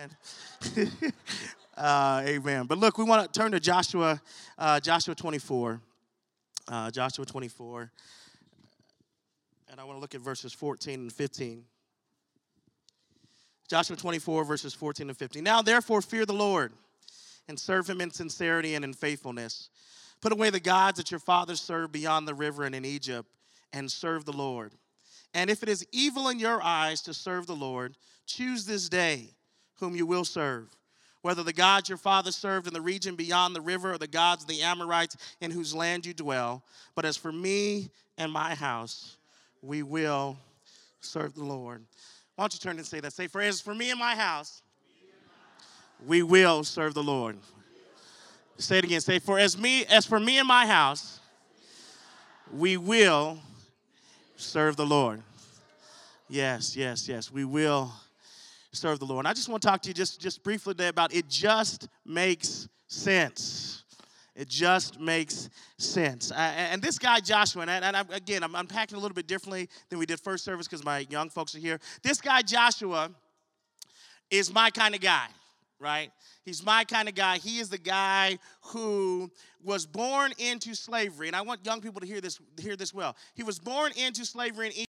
uh, amen. But look, we want to turn to Joshua, uh, Joshua 24. Uh, Joshua 24. And I want to look at verses 14 and 15. Joshua 24, verses 14 and 15. Now, therefore, fear the Lord and serve him in sincerity and in faithfulness. Put away the gods that your fathers served beyond the river and in Egypt, and serve the Lord. And if it is evil in your eyes to serve the Lord, choose this day whom you will serve. Whether the gods your father served in the region beyond the river or the gods of the Amorites in whose land you dwell. But as for me and my house, we will serve the Lord. Why don't you turn and say that? Say, for as for me and my house, we will serve the Lord. Say it again. Say, for as me, as for me and my house, we will serve the Lord. Yes, yes, yes. We will serve the Lord. And I just want to talk to you just, just briefly today about it just makes sense. It just makes sense. Uh, and this guy, Joshua, and, and I, again, I'm unpacking a little bit differently than we did first service because my young folks are here. This guy, Joshua, is my kind of guy, right? He's my kind of guy. He is the guy who was born into slavery. And I want young people to hear this, hear this well. He was born into slavery in.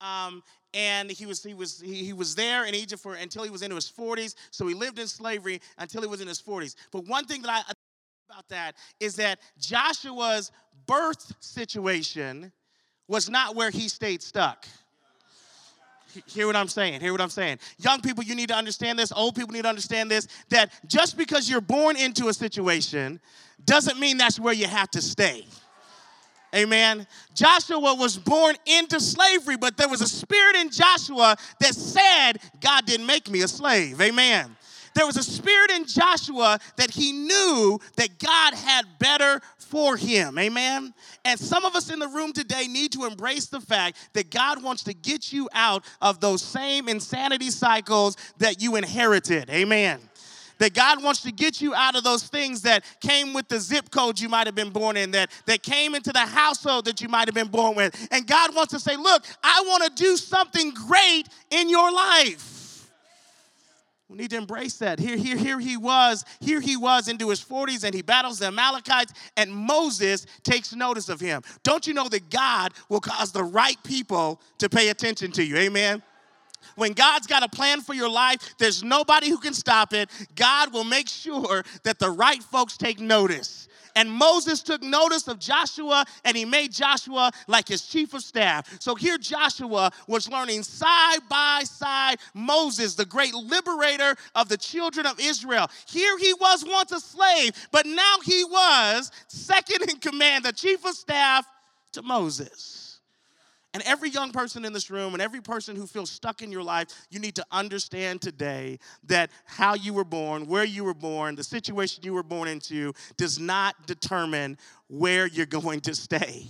Um, and he was he was he, he was there in Egypt for until he was into his 40s. So he lived in slavery until he was in his 40s. But one thing that I about that is that Joshua's birth situation was not where he stayed stuck. Hear what I'm saying. Hear what I'm saying. Young people, you need to understand this. Old people need to understand this that just because you're born into a situation doesn't mean that's where you have to stay. Amen. Joshua was born into slavery, but there was a spirit in Joshua that said, God didn't make me a slave. Amen. There was a spirit in Joshua that he knew that God had better for him. Amen. And some of us in the room today need to embrace the fact that God wants to get you out of those same insanity cycles that you inherited. Amen that God wants to get you out of those things that came with the zip code you might have been born in, that, that came into the household that you might have been born with. And God wants to say, Look, I want to do something great in your life. We need to embrace that. Here, here, here he was. Here he was into his 40s, and he battles the Amalekites, and Moses takes notice of him. Don't you know that God will cause the right people to pay attention to you? Amen. When God's got a plan for your life, there's nobody who can stop it. God will make sure that the right folks take notice. And Moses took notice of Joshua and he made Joshua like his chief of staff. So here Joshua was learning side by side Moses, the great liberator of the children of Israel. Here he was once a slave, but now he was second in command, the chief of staff to Moses. And every young person in this room and every person who feels stuck in your life, you need to understand today that how you were born, where you were born, the situation you were born into does not determine where you're going to stay.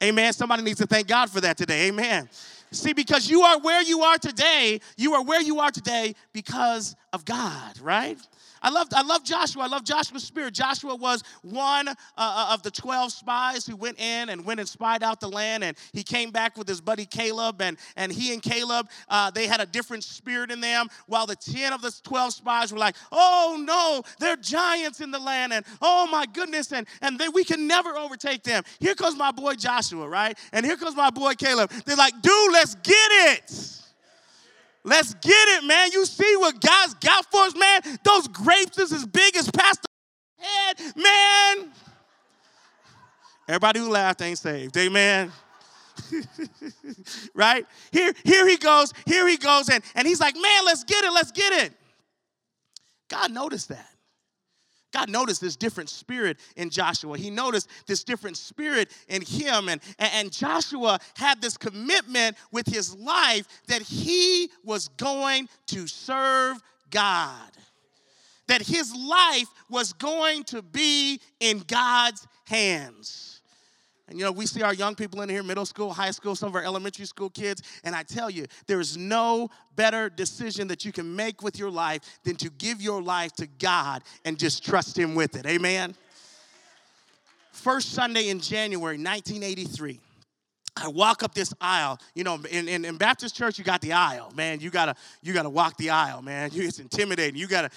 Amen. Somebody needs to thank God for that today. Amen. See, because you are where you are today, you are where you are today because of God, right? I love, I love Joshua. I love Joshua's spirit. Joshua was one uh, uh, of the 12 spies who went in and went and spied out the land. And he came back with his buddy Caleb. And, and he and Caleb, uh, they had a different spirit in them. While the 10 of the 12 spies were like, oh no, they're giants in the land. And oh my goodness. And, and they, we can never overtake them. Here comes my boy Joshua, right? And here comes my boy Caleb. They're like, dude, let's get it. Let's get it, man. You see what God's got for us, man? Those grapes is as big as Pastor head, man. Everybody who laughed ain't saved. Amen. right? Here, here he goes, here he goes, and, and he's like, man, let's get it, let's get it. God noticed that. God noticed this different spirit in Joshua. He noticed this different spirit in him. And, and Joshua had this commitment with his life that he was going to serve God, that his life was going to be in God's hands. And you know, we see our young people in here, middle school, high school, some of our elementary school kids, and I tell you, there is no better decision that you can make with your life than to give your life to God and just trust Him with it. Amen? First Sunday in January 1983, I walk up this aisle. You know, in, in, in, Baptist church, you got the aisle, man. You gotta you gotta walk the aisle, man. You, it's intimidating. You gotta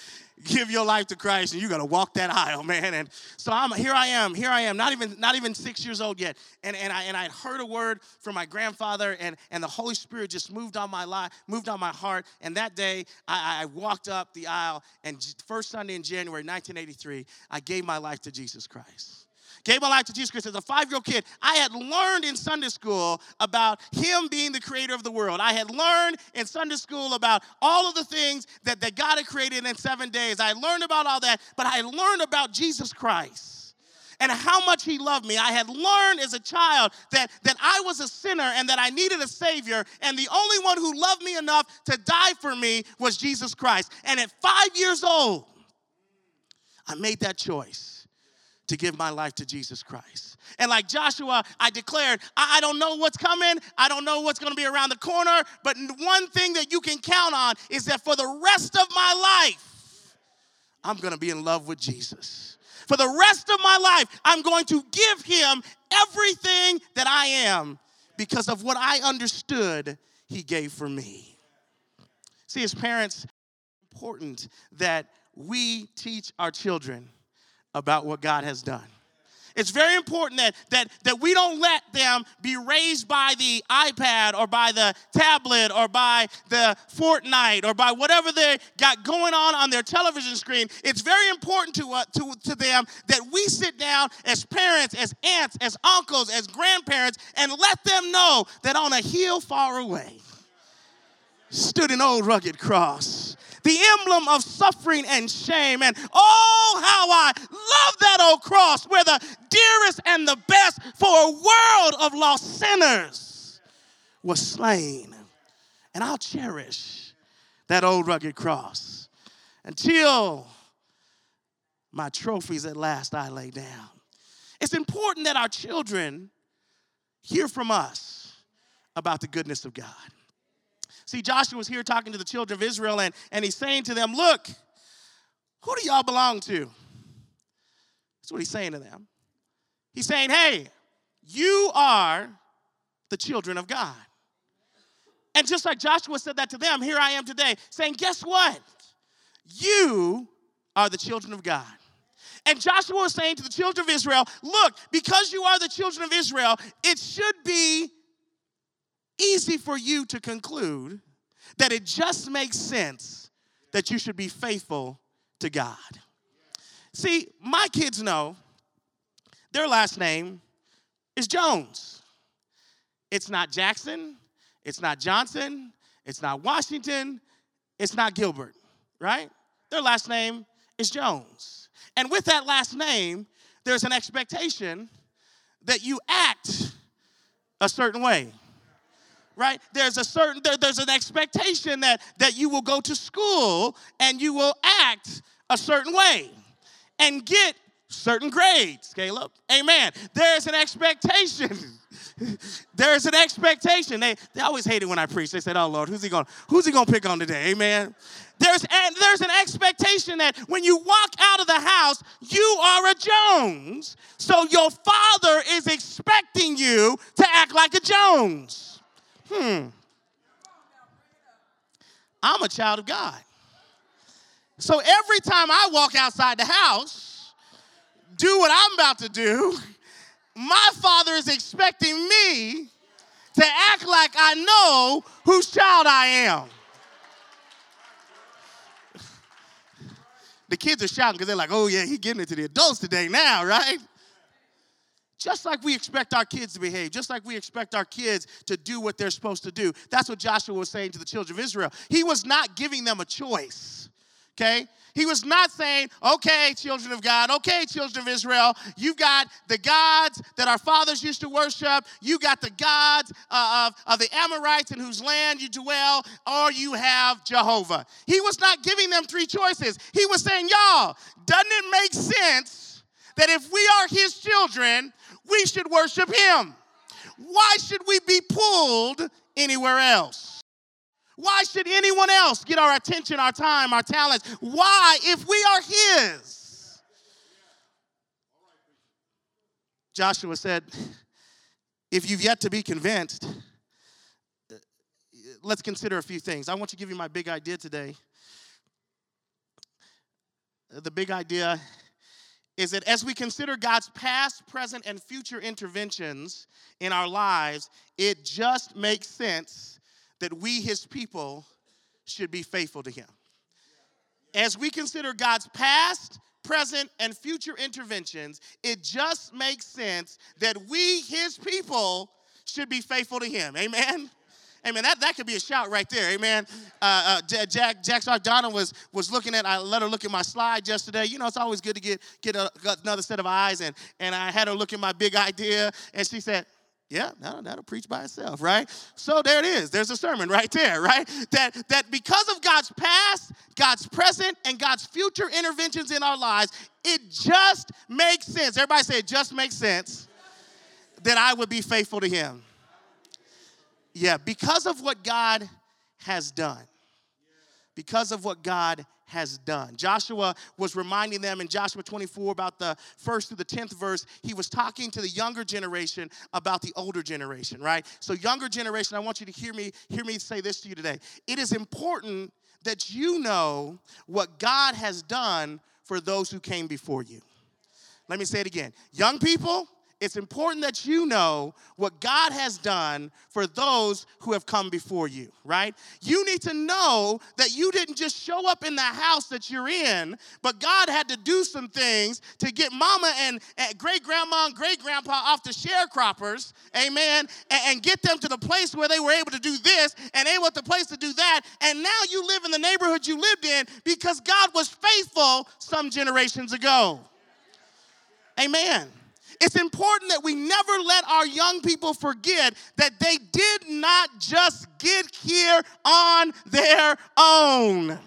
give your life to Christ, and you gotta walk that aisle, man. And so I'm here. I am. Here I am. Not even not even six years old yet. And and I and I heard a word from my grandfather, and and the Holy Spirit just moved on my life, moved on my heart. And that day, I, I walked up the aisle, and first Sunday in January 1983, I gave my life to Jesus Christ gave my life to Jesus Christ as a five year old kid, I had learned in Sunday school about Him being the creator of the world. I had learned in Sunday school about all of the things that, that God had created in seven days. I learned about all that, but I learned about Jesus Christ and how much he loved me. I had learned as a child that, that I was a sinner and that I needed a Savior, and the only one who loved me enough to die for me was Jesus Christ. And at five years old, I made that choice to give my life to Jesus Christ. And like Joshua, I declared, I, don't know what's coming, I don't know what's gonna be around the corner, but one thing that you can count on is that for the rest of my life, I'm gonna be in love with Jesus. For the rest of my life, I'm going to give him everything that I am because of what I understood he gave for me. See, as parents, important that we teach our children about what God has done. It's very important that, that, that we don't let them be raised by the iPad or by the tablet or by the Fortnite or by whatever they got going on on their television screen. It's very important to, uh, to, to them that we sit down as parents, as aunts, as uncles, as grandparents, and let them know that on a hill far away stood an old rugged cross the emblem of suffering and shame. And oh, how I love that old cross where the dearest and the best for a world of lost sinners was slain. And I'll cherish that old rugged cross until my trophies at last I lay down. It's important that our children hear from us about the goodness of God. See, Joshua was here talking to the children of Israel, and, and he's saying to them, Look, who do y'all belong to? That's what he's saying to them. He's saying, Hey, you are the children of God. And just like Joshua said that to them, here I am today saying, Guess what? You are the children of God. And Joshua was saying to the children of Israel, Look, because you are the children of Israel, it should be easy for you to conclude that it just makes sense that you should be faithful to God. See, my kids know their last name is Jones. It's not Jackson, it's not Johnson, it's not Washington, it's not Gilbert, right? Their last name is Jones. And with that last name, there's an expectation that you act a certain way right? There's a certain there, there's an expectation that that you will go to school and you will act a certain way and get certain grades Caleb. Amen. There's an expectation. There's an expectation. They, they always hate it when i preach. They said oh lord who's he going who's he going to pick on today? Amen. There's, and there's an expectation that when you walk out of the house, you are a Jones. So your father is expecting you to act like a Jones hmm, I'm a child of God. So every time I walk outside the house, do what I'm about to do, my father is expecting me to act like I know whose child I am. The kids are shouting because they're like, oh, yeah, he's getting it to the adults today now, right? Just like we expect our kids to behave, just like we expect our kids to do what they're supposed to do. That's what Joshua was saying to the children of Israel. He was not giving them a choice, okay? He was not saying, okay, children of God, okay, children of Israel, you've got the gods that our fathers used to worship, you got the gods uh, of, of the Amorites in whose land you dwell, or you have Jehovah. He was not giving them three choices. He was saying, y'all, doesn't it make sense that if we are his children, we should worship Him. Why should we be pulled anywhere else? Why should anyone else get our attention, our time, our talents? Why, if we are His? Joshua said, if you've yet to be convinced, uh, let's consider a few things. I want to give you my big idea today. The big idea is that as we consider God's past, present, and future interventions in our lives, it just makes sense that we, his people, should be faithful to him. As we consider God's past, present, and future interventions, it just makes sense that we, his people, should be faithful to him. Amen? Amen. That, that could be a shout right there. Amen. Uh, uh, Jack Jack Donna was was looking at. I let her look at my slide yesterday. You know, it's always good to get get a, another set of eyes, and and I had her look at my big idea, and she said, yeah, that'll, that'll, preach by itself, right? So there it is. There's a sermon right there, right? That, that because of God's past, God's present, and God's future interventions in our lives, it just makes sense. Everybody say it just makes sense that I would be faithful to Him. Yeah, because of what God has done. Because of what God has done. Joshua was reminding them in Joshua 24 about the first through the 10th verse. He was talking to the younger generation about the older generation, right? So younger generation, I want you to hear me hear me say this to you today. It is important that you know what God has done for those who came before you. Let me say it again. Young people, it's important that you know what God has done for those who have come before you, right? You need to know that you didn't just show up in the house that you're in, but God had to do some things to get mama and, great grandma and great grandpa off the sharecroppers, amen, and, get them to the place where they were able to do this and able to place to do that. And now you live in the neighborhood you lived in because God was faithful some generations ago. Amen. It's important that we never let our young people forget that they did not just get here on their own.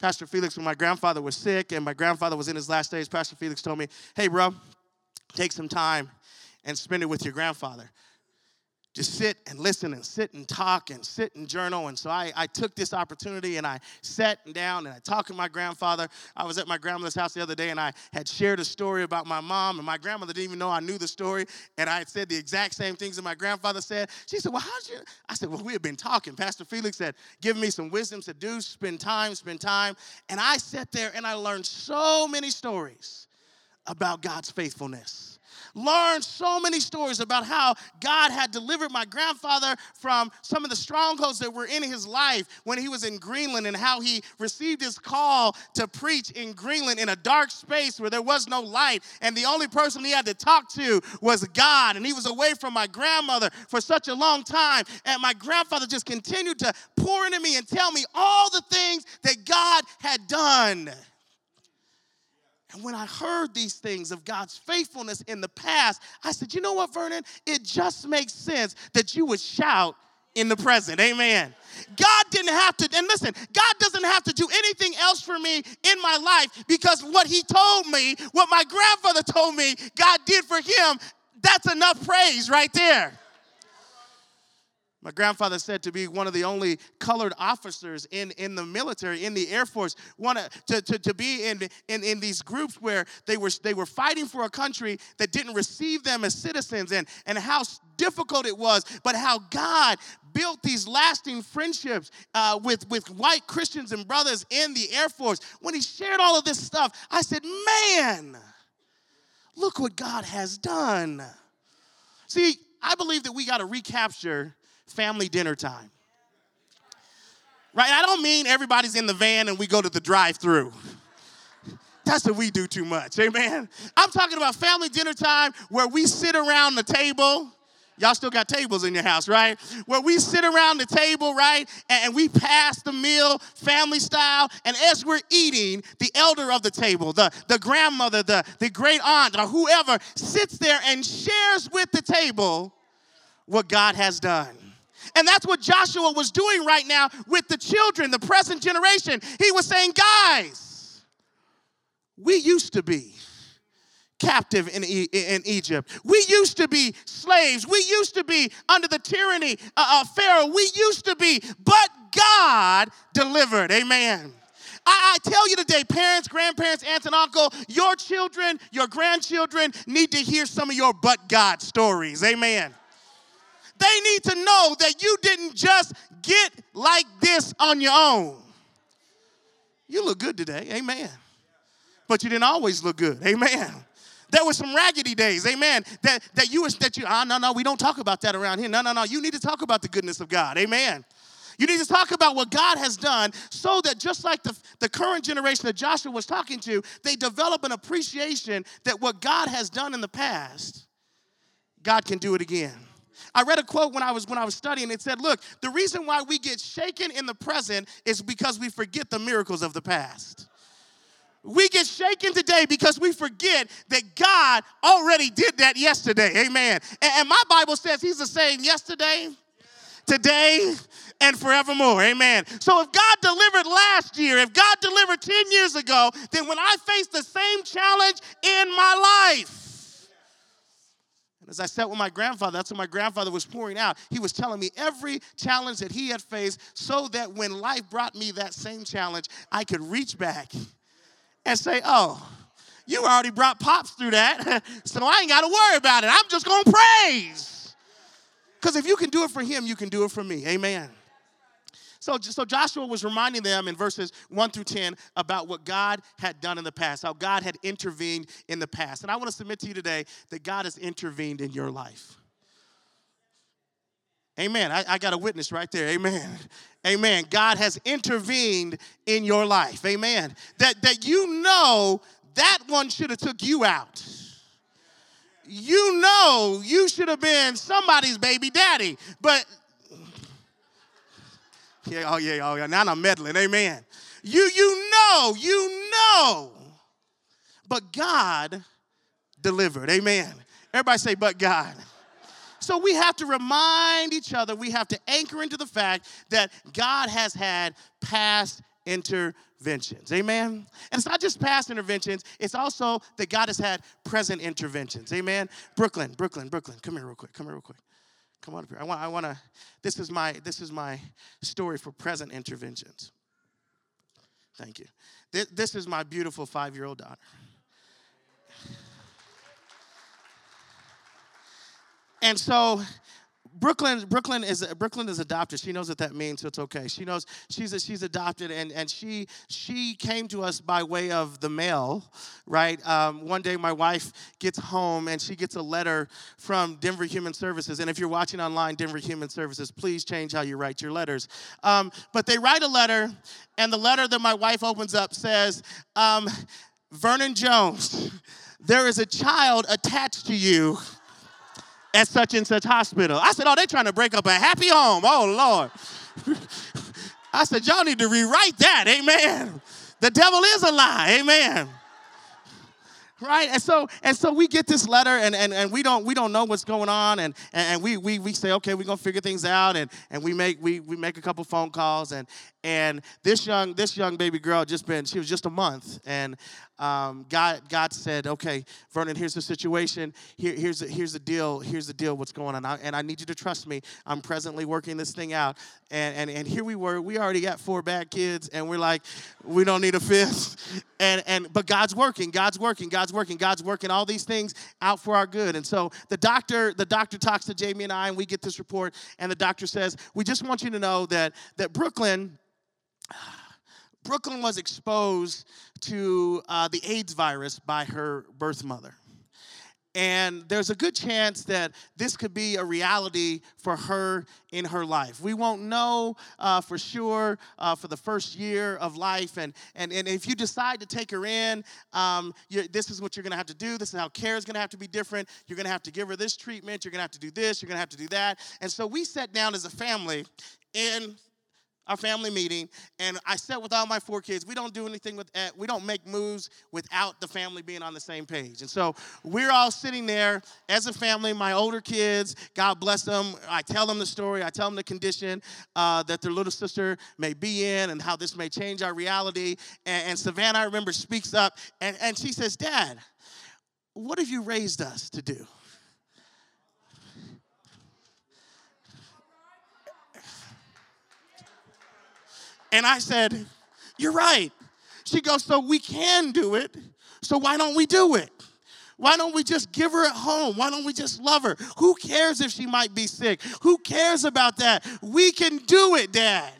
Pastor Felix, when my grandfather was sick and my grandfather was in his last days, Pastor Felix told me, hey, bro, take some time and spend it with your grandfather just sit and listen and sit and talk and sit and journal. And so I, I took this opportunity and I sat down and I talked to my grandfather. I was at my grandmother's house the other day and I had shared a story about my mom, and my grandmother didn't even know I knew the story. And I had said the exact same things that my grandfather said. She said, Well, how'd you? I said, Well, we had been talking. Pastor Felix had given me some wisdom to do, spend time, spend time. And I sat there and I learned so many stories about God's faithfulness learned so many stories about how God had delivered my grandfather from some of the strongholds that were in his life when he was in Greenland and how he received his call to preach in Greenland in a dark space where there was no light. And the only person he had to talk to was God. And he was away from my grandmother for such a long time. And my grandfather just continued to pour into me and tell me all the things that God had done. And when I heard these things of God's faithfulness in the past, I said, you know what, Vernon? It just makes sense that you would shout in the present. Amen. God didn't have to, and listen, God doesn't have to do anything else for me in my life because what He told me, what my grandfather told me, God did for him. That's enough praise right there. My grandfather said to be one of the only colored officers in, in the military, in the Air Force, one, to, to, to be in, in, in these groups where they were, they were fighting for a country that didn't receive them as citizens, and, and how difficult it was, but how God built these lasting friendships uh, with, with white Christians and brothers in the Air Force. When he shared all of this stuff, I said, Man, look what God has done. See, I believe that we got to recapture family dinner time. Right? I don't mean everybody's in the van and we go to the drive through. That's what we do too much. Amen. I'm talking about family dinner time where we sit around the table. Y'all still got tables in your house, right? Where we sit around the table, right? And we pass the meal family style. And as we're eating, the elder of the table, the, the grandmother, the, the great aunt, or whoever sits there and shares with the table what God has done. And that's what Joshua was doing right now with the children, the present generation. He was saying, guys, we used to be captive in, e- in Egypt. We used to be slaves. We used to be under the tyranny uh, of Pharaoh. We used to be, but God delivered. Amen. I, I tell you today, parents, grandparents, aunts, and uncle, your children, your grandchildren need to hear some of your but God stories. Amen. They need to know that you didn't just get like this on your own. You look good today. Amen. But you didn't always look good. Amen. There were some raggedy days, amen. That that you was that you, ah, no, no, we don't talk about that around here. No, no, no. You need to talk about the goodness of God. Amen. You need to talk about what God has done so that just like the, the current generation that Joshua was talking to, they develop an appreciation that what God has done in the past, God can do it again. I read a quote when I was when I was studying. It said, "Look, the reason why we get shaken in the present is because we forget the miracles of the past." We get shaken today because we forget that God already did that yesterday. Amen. And, my Bible says He's the same yesterday, today, and forevermore. Amen. So if God delivered last year, if God delivered 10 years ago, then when I face the same challenge in my life, as I sat with my grandfather, that's what my grandfather was pouring out. He was telling me every challenge that he had faced so that when life brought me that same challenge, I could reach back and say, Oh, you already brought pops through that, so I ain't got to worry about it. I'm just going to praise. Because if you can do it for him, you can do it for me. Amen. So, so Joshua was reminding them in verses 1 through 10 about what God had done in the past, how God had intervened in the past. And I want to submit to you today that God has intervened in your life. Amen. I, I, got a witness right there. Amen. Amen. God has intervened in your life. Amen. That, that you know that one should have took you out. You know you should have been somebody's baby daddy, but yeah, oh yeah, oh yeah. Now I'm meddling. Amen. You you know, you know. But God delivered. Amen. Everybody say, but God. So we have to remind each other, we have to anchor into the fact that God has had past interventions. Amen? And it's not just past interventions, it's also that God has had present interventions. Amen? Brooklyn, Brooklyn, Brooklyn, come here real quick. Come here real quick. Come on up here. I want, I want to, this is my, this is my story for present interventions. Thank you. This, this is my beautiful five-year-old daughter. And so Brooklyn, Brooklyn is Brooklyn is adopted. She knows what that means, so it's okay. She knows she's a, she's adopted, and and she she came to us by way of the mail, right? Um, one day, my wife gets home and she gets a letter from Denver Human Services. And if you're watching online, Denver Human Services, please change how you write your letters. Um, but they write a letter, and the letter that my wife opens up says, um, "Vernon Jones, there is a child attached to you." At such and such hospital. I said, Oh, they're trying to break up a happy home. Oh, Lord. I said, Y'all need to rewrite that. Amen. The devil is a lie. Amen right and so and so we get this letter and and, and we don't we don't know what's going on and and we we, we say okay we're gonna figure things out and and we make we, we make a couple phone calls and and this young this young baby girl just been she was just a month and um, God, God said, okay, Vernon, here's the situation. Here, here's, the, here's the deal. Here's the deal. What's going on? I, and I need you to trust me. I'm presently working this thing out. And, and, and here we were. We already got four bad kids, and we're like, we don't need a fifth. And, and but God's working. God's working. God's working. God's working all these things out for our good. And so the doctor, the doctor talks to Jamie and I, and we get this report. And the doctor says, we just want you to know that that Brooklyn Brooklyn was exposed to uh, the AIDS virus by her birth mother. And there's a good chance that this could be a reality for her in her life. We won't know uh, for sure uh, for the first year of life. And, and, and if you decide to take her in, um, this is what you're going to have to do. This is how care is going to have to be different. You're going to have to give her this treatment. You're going to have to do this. You're going to have to do that. And so we sat down as a family and our family meeting, and I sat with all my four kids. We don't do anything with, uh, we don't make moves without the family being on the same page. And so we're all sitting there as a family. My older kids, God bless them. I tell them the story. I tell them the condition uh, that their little sister may be in, and how this may change our reality. And, and Savannah, I remember, speaks up, and, and she says, "Dad, what have you raised us to do?" And I said, You're right. She goes, So we can do it. So why don't we do it? Why don't we just give her at home? Why don't we just love her? Who cares if she might be sick? Who cares about that? We can do it, Dad.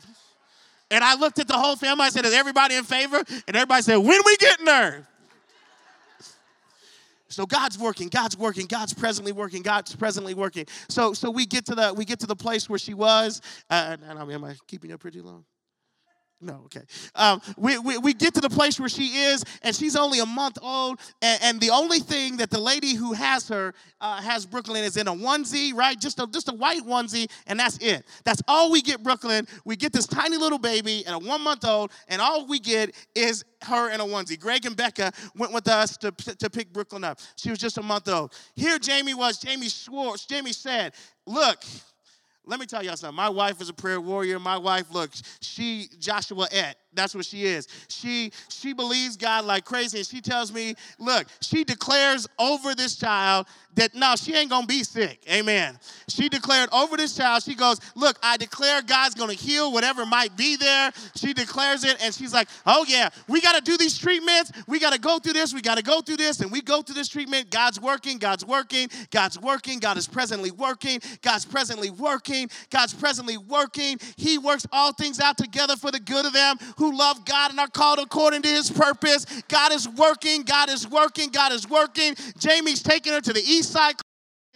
And I looked at the whole family. I said, Is everybody in favor? And everybody said, When we getting her? So God's working, God's working, God's presently working, God's presently working. So so we get to the we get to the place where she was. Uh, and I mean, am I keeping up pretty long? No, okay. Um, we, we, we get to the place where she is, and she's only a month old, and, and the only thing that the lady who has her uh, has Brooklyn is in a onesie, right? Just a, just a white onesie, and that's it. That's all we get Brooklyn. We get this tiny little baby and a one month old, and all we get is her in a onesie. Greg and Becca went with us to, to pick Brooklyn up. She was just a month old. Here Jamie was. Jamie swore. Jamie said, Look, let me tell y'all something. My wife is a prayer warrior. My wife, look, she Joshua et. That's what she is. She she believes God like crazy, and she tells me, look, she declares over this child that no, she ain't gonna be sick. Amen. She declared over this child, she goes, Look, I declare God's gonna heal whatever might be there. She declares it, and she's like, Oh, yeah, we gotta do these treatments. We gotta go through this. We gotta go through this. And we go through this treatment. God's working, God's working, God's working. God is presently working. God's presently working. God's presently working. He works all things out together for the good of them who love God and are called according to his purpose. God is working. God is working. God is working. Jamie's taking her to the east side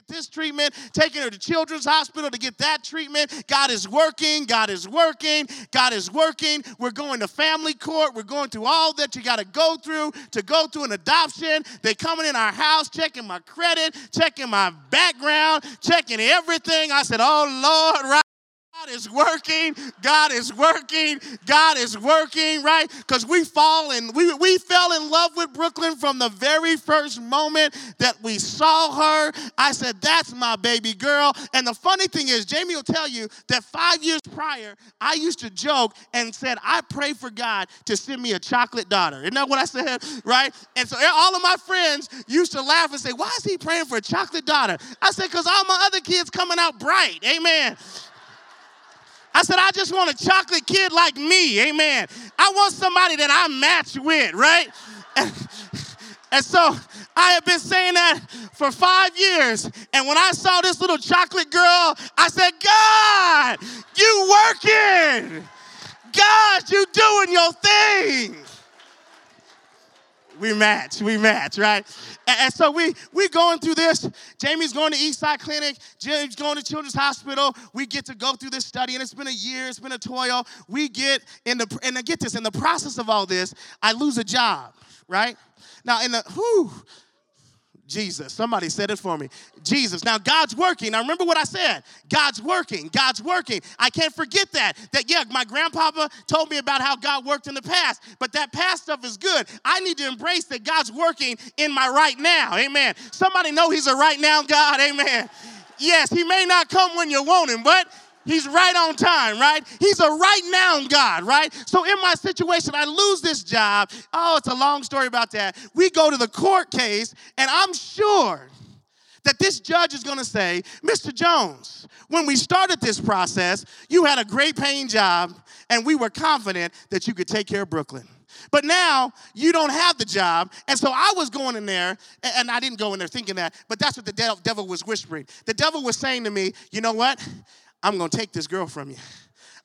this treatment, taking her to Children's Hospital to get that treatment. God is working. God is working. God is working. We're going to family court. We're going through all that you got to go through to go through an adoption. They coming in our house, checking my credit, checking my background, checking everything. I said, "Oh Lord, right." God is working. God is working. God is working, right? Because we fall in, we, we fell in love with Brooklyn from the very first moment that we saw her. I said, That's my baby girl. And the funny thing is, Jamie will tell you that five years prior, I used to joke and said, I pray for God to send me a chocolate daughter. Isn't that what I said? Right? And so all of my friends used to laugh and say, Why is he praying for a chocolate daughter? I said, Because all my other kids coming out bright. Amen. I said, I just want a chocolate kid like me. Amen. I want somebody that I match with, right? And, so I have been saying that for five years. And when I saw this little chocolate girl, I said, God, you working. God, you doing your thing we match, we match, right? And, and, so we we going through this. Jamie's going to Eastside Clinic. Jamie's going to Children's Hospital. We get to go through this study, and it's been a year. It's been a toil. We get in the and I get this in the process of all this, I lose a job, right? Now in the whew, Jesus. Somebody said it for me. Jesus. Now, God's working. Now, remember what I said. God's working. God's working. I can't forget that. That, yeah, my grandpapa told me about how God worked in the past, but that past stuff is good. I need to embrace that God's working in my right now. Amen. Somebody know He's a right now God. Amen. Yes, He may not come when you want Him, but He's right on time, right? He's a right now God, right? So in my situation, I lose this job. Oh, it's a long story about that. We go to the court case, and I'm sure that this judge is going to say, Mr. Jones, when we started this process, you had a great paying job, and we were confident that you could take care of Brooklyn. But now you don't have the job. And so I was going in there, and I didn't go in there thinking that, but that's what the devil was whispering. The devil was saying to me, you know what? I'm going to take this girl from you.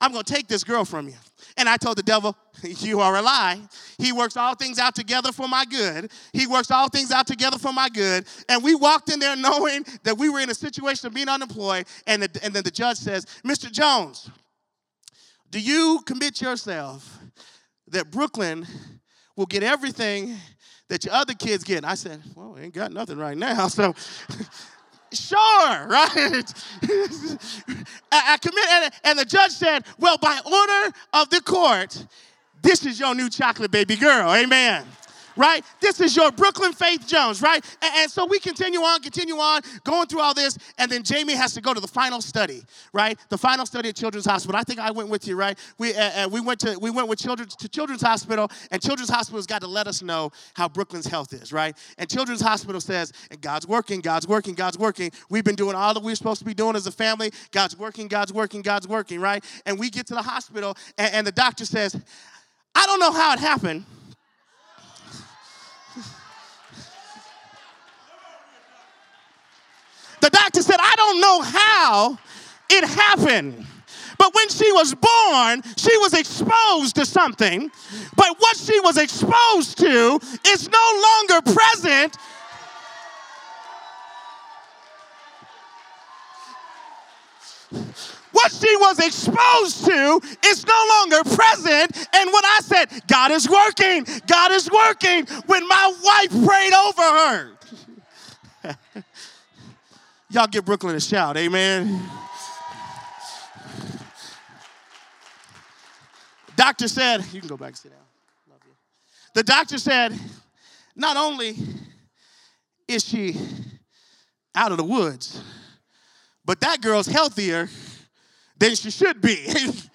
I'm going to take this girl from you. And I told the devil, You are a lie. He works all things out together for my good. He works all things out together for my good. And we walked in there knowing that we were in a situation of being unemployed. And, the, and then the judge says, Mr. Jones, do you commit yourself that Brooklyn will get everything that your other kids get? And I said, Well, ain't got nothing right now. So Sure, right? I, commit, and, and the judge said, Well, by order of the court, this is your new chocolate baby girl. Amen right? This is your Brooklyn Faith Jones, right? And, and, so we continue on, continue on, going through all this, and then Jamie has to go to the final study, right? The final study at Children's Hospital. I think I went with you, right? We uh, we went to we went with children to Children's Hospital, and Children's Hospital's got to let us know how Brooklyn's health is, right? And Children's Hospital says, and God's working, God's working, God's working. We've been doing all that we're supposed to be doing as a family. God's working, God's working, God's working, right? And we get to the hospital, and, and the doctor says, I don't know how it happened doctor said, I don't know how it happened. But when she was born, she was exposed to something. But what she was exposed to is no longer present. What she was exposed to is no longer present. And when I said, God is working, God is working, when my wife prayed over her. Y'all give Brooklyn a shout, amen. Doctor said, you can go back and sit down. Love you. The doctor said, not only is she out of the woods, but that girl's healthier than she should be.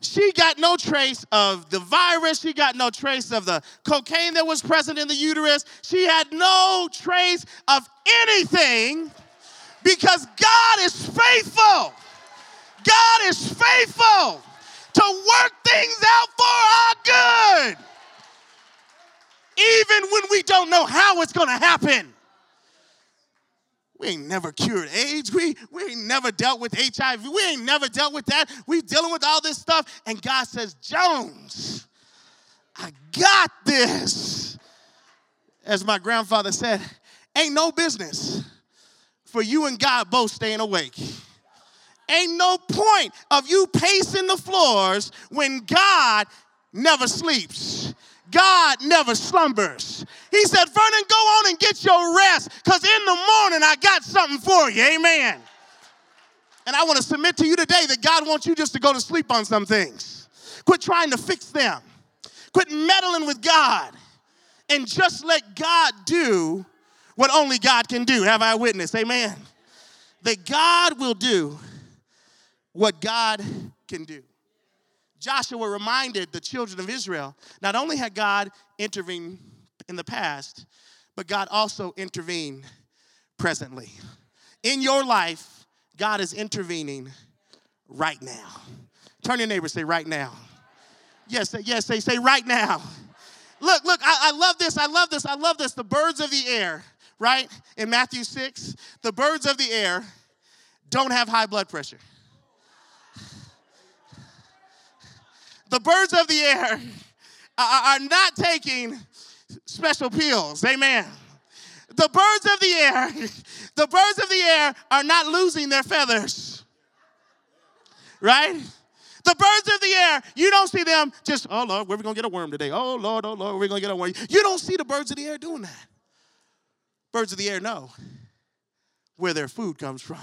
she got no trace of the virus. She got no trace of the cocaine that was present in the uterus. She had no trace of anything because God is faithful. God is faithful to work things out for our good. Even when we don't know how it's going to happen. We ain't never cured AIDS. We, we ain't never dealt with HIV. We ain't never dealt with that. We dealing with all this stuff. And God says, Jones, I got this. As my grandfather said, ain't no business for you and God both staying awake. Ain't no point of you pacing the floors when God never sleeps. God never slumbers. He said, Vernon, go on and get your rest because in the morning I got something for you. Amen. And I want to submit to you today that God wants you just to go to sleep on some things. Quit trying to fix them. Quit meddling with God and just let God do what only God can do. Have I witnessed? Amen. That God will do what God can do. Joshua reminded the children of Israel not only had God intervened in the past, but God also intervened presently. In your life, God is intervening right now. Turn your neighbor, say right now. Yes, yes, say, say right now. Look, look, I, I love this, I love this, I love this. The birds of the air, right? In Matthew 6, the birds of the air don't have high blood pressure. The birds of the air are not taking special pills. Amen. The birds of the air, the birds of the air are not losing their feathers. Right? The birds of the air, you don't see them just, oh Lord, where are we gonna get a worm today? Oh Lord, oh Lord, we're gonna get a worm. You don't see the birds of the air doing that. Birds of the air know where their food comes from.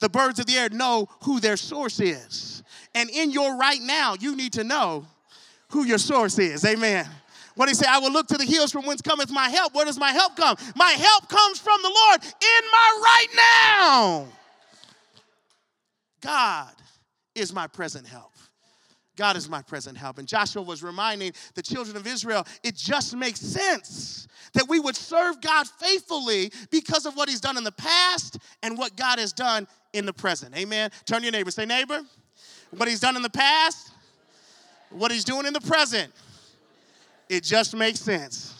The birds of the air know who their source is. And in your right now, you need to know who your source is. Amen. What he say? I will look to the hills from whence cometh my help. Where does my help come? My help comes from the Lord in my right now. God is my present help. God is my present help. And Joshua was reminding the children of Israel, it just makes sense that we would serve God faithfully because of what He's done in the past and what God has done in the present. Amen. Turn your neighbor. Say, neighbor, what He's done in the past, what He's doing in the present. It just makes sense.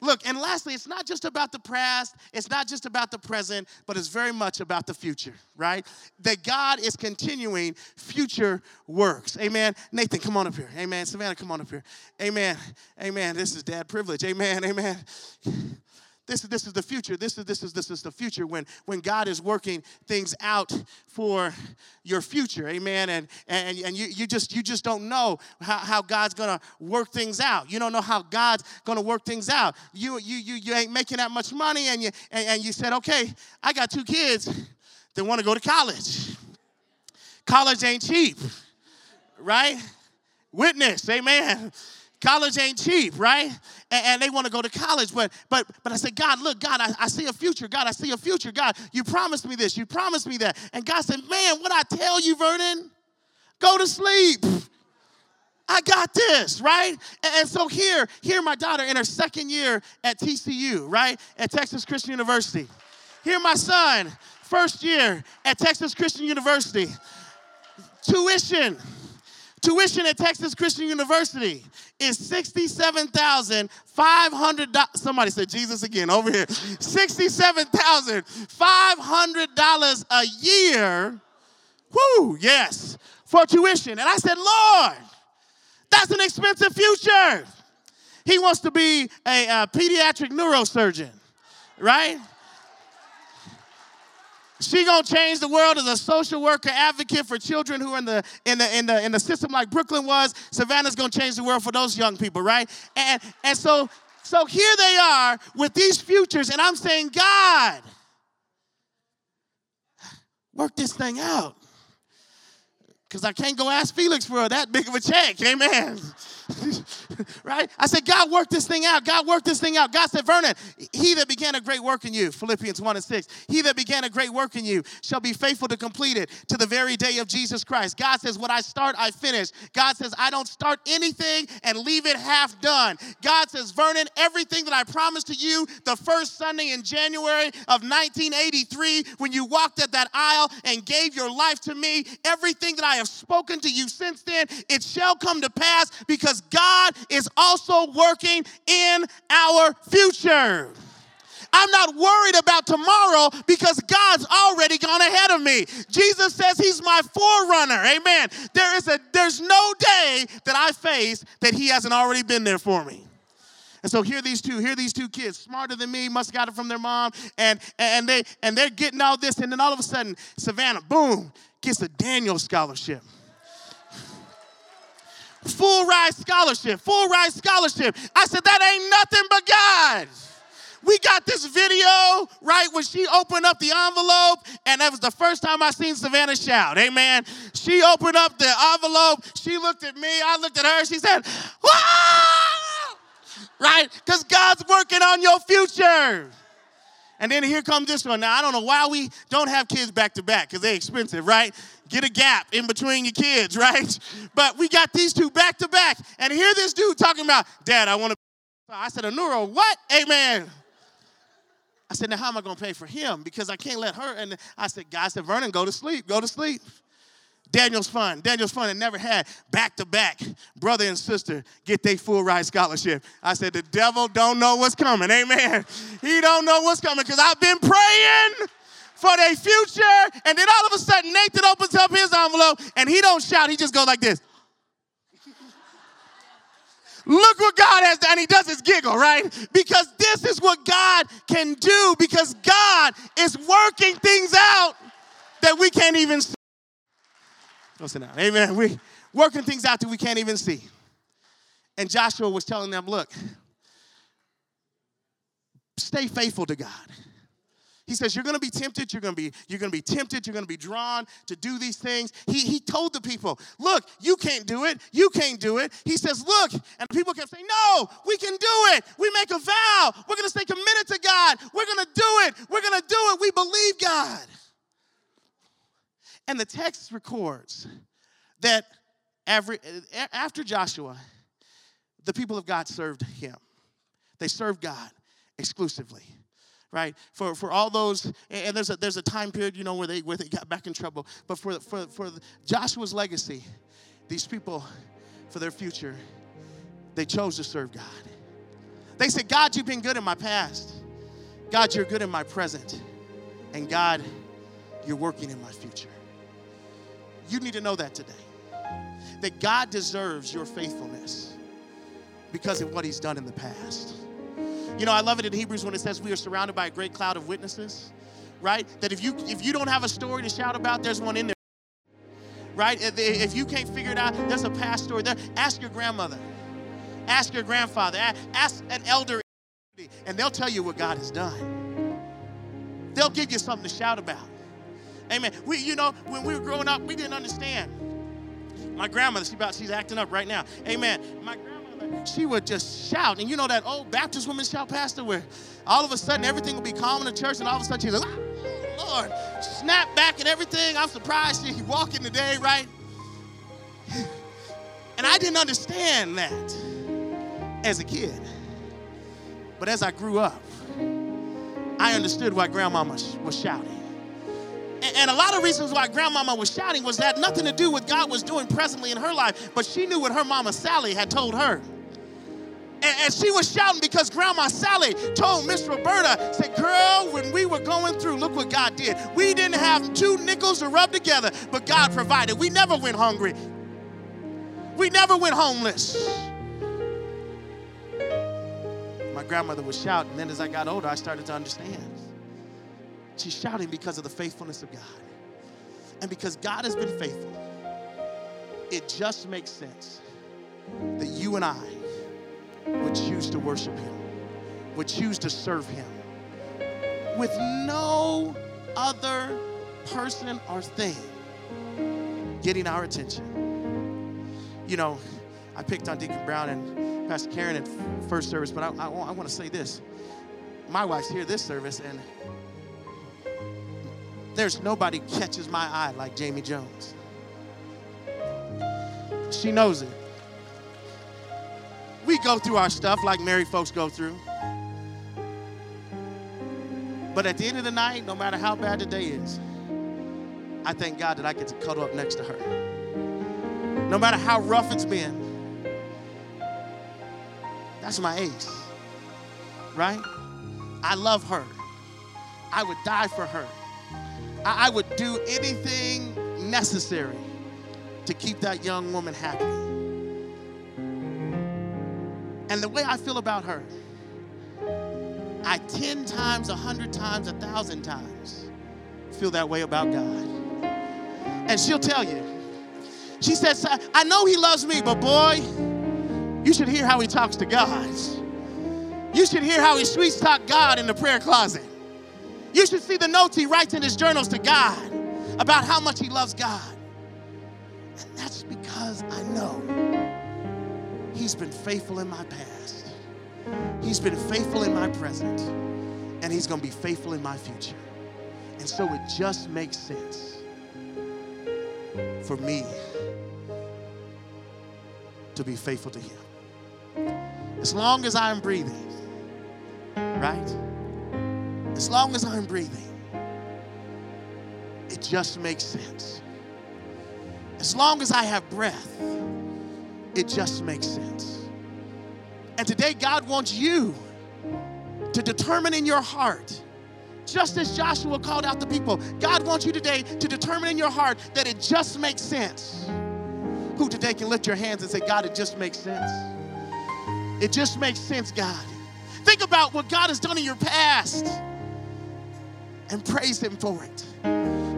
Look, and lastly, it's not just about the past, it's not just about the present, but it's very much about the future, right? That God is continuing future works. Amen. Nathan, come on up here. Amen. Savannah, come on up here. Amen. Amen. This is dad privilege. Amen. Amen. This is, this is the future. This is, this is, this is the future when, when God is working things out for your future. Amen. And, and, and you, you, just, you just don't know how, how God's going to work things out. You don't know how God's going to work things out. You, you, you, you ain't making that much money and you, and, and you said, okay, I got two kids that want to go to college. College ain't cheap, right? Witness, amen. College ain't cheap, right? And, and they want to go to college, but but but I said, God, look, God, I, I see a future. God, I see a future. God, you promised me this. You promised me that. And God said, Man, what I tell you, Vernon, go to sleep. I got this, right? And, and so here, here, my daughter in her second year at TCU, right? At Texas Christian University. Here, my son, first year at Texas Christian University. Tuition tuition at Texas Christian University is $67,500. Somebody said Jesus again over here. $67,500 a year. Whoo, yes, for tuition. And I said, Lord, that's an expensive future. He wants to be a, a pediatric neurosurgeon, right? She gonna change the world as a social worker advocate for children who are in the in the in the in the system like Brooklyn was. Savannah's gonna change the world for those young people, right? And and so so here they are with these futures, and I'm saying, God, work this thing out. Because I can't go ask Felix for that big of a check. Amen. right? I said, God, worked this thing out. God, worked this thing out. God said, Vernon, he that began a great work in you, Philippians 1 and 6, he that began a great work in you shall be faithful to complete it to the very day of Jesus Christ. God says, What I start, I finish. God says, I don't start anything and leave it half done. God says, Vernon, everything that I promised to you the first Sunday in January of 1983, when you walked at that aisle and gave your life to me, everything that I have spoken to you since then, it shall come to pass because God is also working in our future. I'm not worried about tomorrow because God's already gone ahead of me. Jesus says he's my forerunner. Amen. There is a there's no day that I face that he hasn't already been there for me. And so here these two, here these two kids, smarter than me, must have got it from their mom, and and they and they're getting all this, and then all of a sudden, Savannah, boom, gets a Daniel scholarship full ride scholarship, full ride scholarship. I said, that ain't nothing but God. We got this video, right, when she opened up the envelope, and that was the first time I seen Savannah shout. Amen. She opened up the envelope, she looked at me, I looked at her, she said, Wah! right? Because God's working on your future. And then here comes this one. Now, I don't know why we don't have kids back to back because they're expensive, right? Get a gap in between your kids, right? But we got these two back to back. And here this dude talking about, Dad, I want to. I said, a neuro, what? Amen. I said, now how am I going to pay for him? Because I can't let her. And I said, God said, Vernon, go to sleep, go to sleep. Daniels Fund. Daniels Fund and never had back to back brother and sister get their full ride scholarship. I said, the devil don't know what's coming. Amen. He don't know what's coming because I've been praying for their future. And then all of a sudden, Nathan opens up his envelope and he don't shout. He just goes like this. Look what God has done. And he does his giggle, right? Because this is what God can do because God is working things out that we can't even see. Don't sit down. Amen. We're working things out that we can't even see. And Joshua was telling them, look, stay faithful to God. He says, You're gonna be tempted, you're gonna be, you're gonna be tempted, you're gonna be drawn to do these things. He, he told the people, Look, you can't do it, you can't do it. He says, Look, and people kept saying, No, we can do it. We make a vow. We're gonna stay committed to God. We're gonna do it. We're gonna do it. We believe God. And the text records that every, after Joshua, the people of God served him. They served God exclusively right? For, for all those, and there's a, there's a time period, you know, where they, where they got back in trouble. But for, for, for Joshua's legacy, these people, for their future, they chose to serve God. They said, God, you've been good in my past. God, you're good in my present. And God, you're working in my future. You need to know that today. That God deserves your faithfulness because of what He's done in the past. You know, I love it in Hebrews when it says we are surrounded by a great cloud of witnesses, right? That if you if you don't have a story to shout about, there's one in there. Right? If you can't figure it out, there's a past story there. Ask your grandmother. Ask your grandfather. Ask an elder and they'll tell you what God has done. They'll give you something to shout about. Amen. We, you know, when we were growing up, we didn't understand. My grandmother, she about, she's acting up right now. Amen. My grandmother, she would just shout. And you know that old Baptist woman shout pastor where all of a sudden everything would be calm in the church and all of a sudden she's like, ah, Lord, snap back and everything. I'm surprised she walking today, right? And I didn't understand that as a kid. But as I grew up, I understood why grandmama was shouting. And a lot of reasons why grandmama was shouting was that nothing to do with God was doing presently in her life, but she knew what her mama Sally had told her. And, she was shouting because Grandma Sally told Miss Roberta, said, Girl, when we were going through, look what God did. We didn't have two nickels to rub together, but God provided. We never went hungry, we never went homeless. My grandmother was shouting. Then as I got older, I started to understand. She's shouting because of the faithfulness of God. And because God has been faithful, it just makes sense that you and I would choose to worship Him, would choose to serve Him with no other person or thing getting our attention. You know, I picked on Deacon Brown and Pastor Karen at first service, but I, I, I want to say this. My wife's here this service, and there's nobody catches my eye like Jamie Jones. She knows it. We go through our stuff like married folks go through. But at the end of the night, no matter how bad the day is, I thank God that I get to cuddle up next to her. No matter how rough it's been, that's my ace, right? I love her. I would die for her. I, would do anything necessary to keep that young woman happy. And the way I feel about her, I 10 times, 100 times, 1,000 times feel that way about God. And she'll tell you. She says, I know he loves me, but boy, you should hear how he talks to God. You should hear how he sweet talk God in the prayer closet. You should see the notes he writes in his journals to God about how much he loves God. And that's because I know He's been faithful in my past, He's been faithful in my present, and He's going to be faithful in my future. And so it just makes sense for me to be faithful to Him. As long as I'm breathing, right? As long as I'm breathing, it just makes sense. As long as I have breath, it just makes sense. And today, God wants you to determine in your heart, just as Joshua called out the people, God wants you today to determine in your heart that it just makes sense. Who today can lift your hands and say, God, it just makes sense? It just makes sense, God. Think about what God has done in your past and praise Him for it.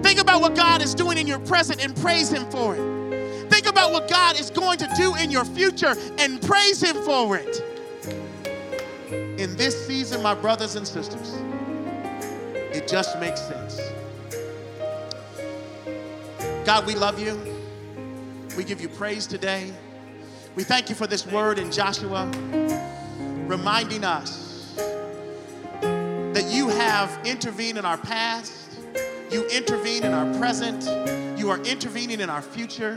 Think about what God is doing in your present and praise Him for it. Think about what God is going to do in your future and praise Him for it. In this season, my brothers and sisters, it just makes sense. God, we love you. We give you praise today. We thank you for this word in Joshua, reminding us that you have intervened in our past, you intervene in our present, you are intervening in our future.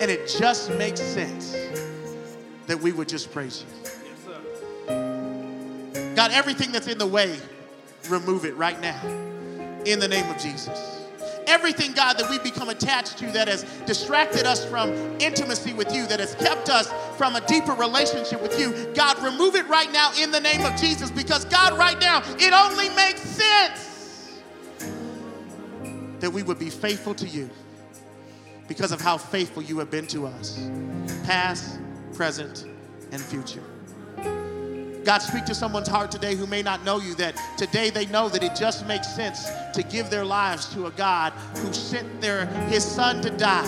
And it just makes sense that we would just praise you. God, everything that's in the way, remove it right now in the name of Jesus. Everything, God, that we've become attached to that has distracted us from intimacy with you, that has kept us from a deeper relationship with you, God, remove it right now in the name of Jesus because, God, right now, it only makes sense that we would be faithful to you because of how faithful you have been to us, past, present, and future. God, speak to someone's heart today who may not know you that today they know that it just makes sense to give their lives to a God who sent their, his son to die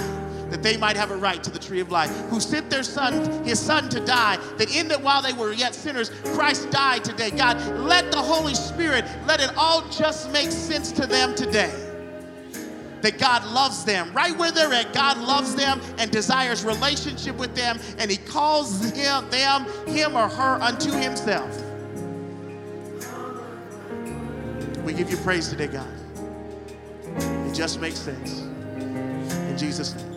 that they might have a right to the tree of life, who sent their son, his son to die, that in that while they were yet sinners, Christ died today. God, let the Holy Spirit, let it all just make sense to them today that God loves them. Right where they're at, God loves them and desires relationship with them, and He calls him, them, him or her unto Himself. We give you praise today, God. It just makes sense. In Jesus' name.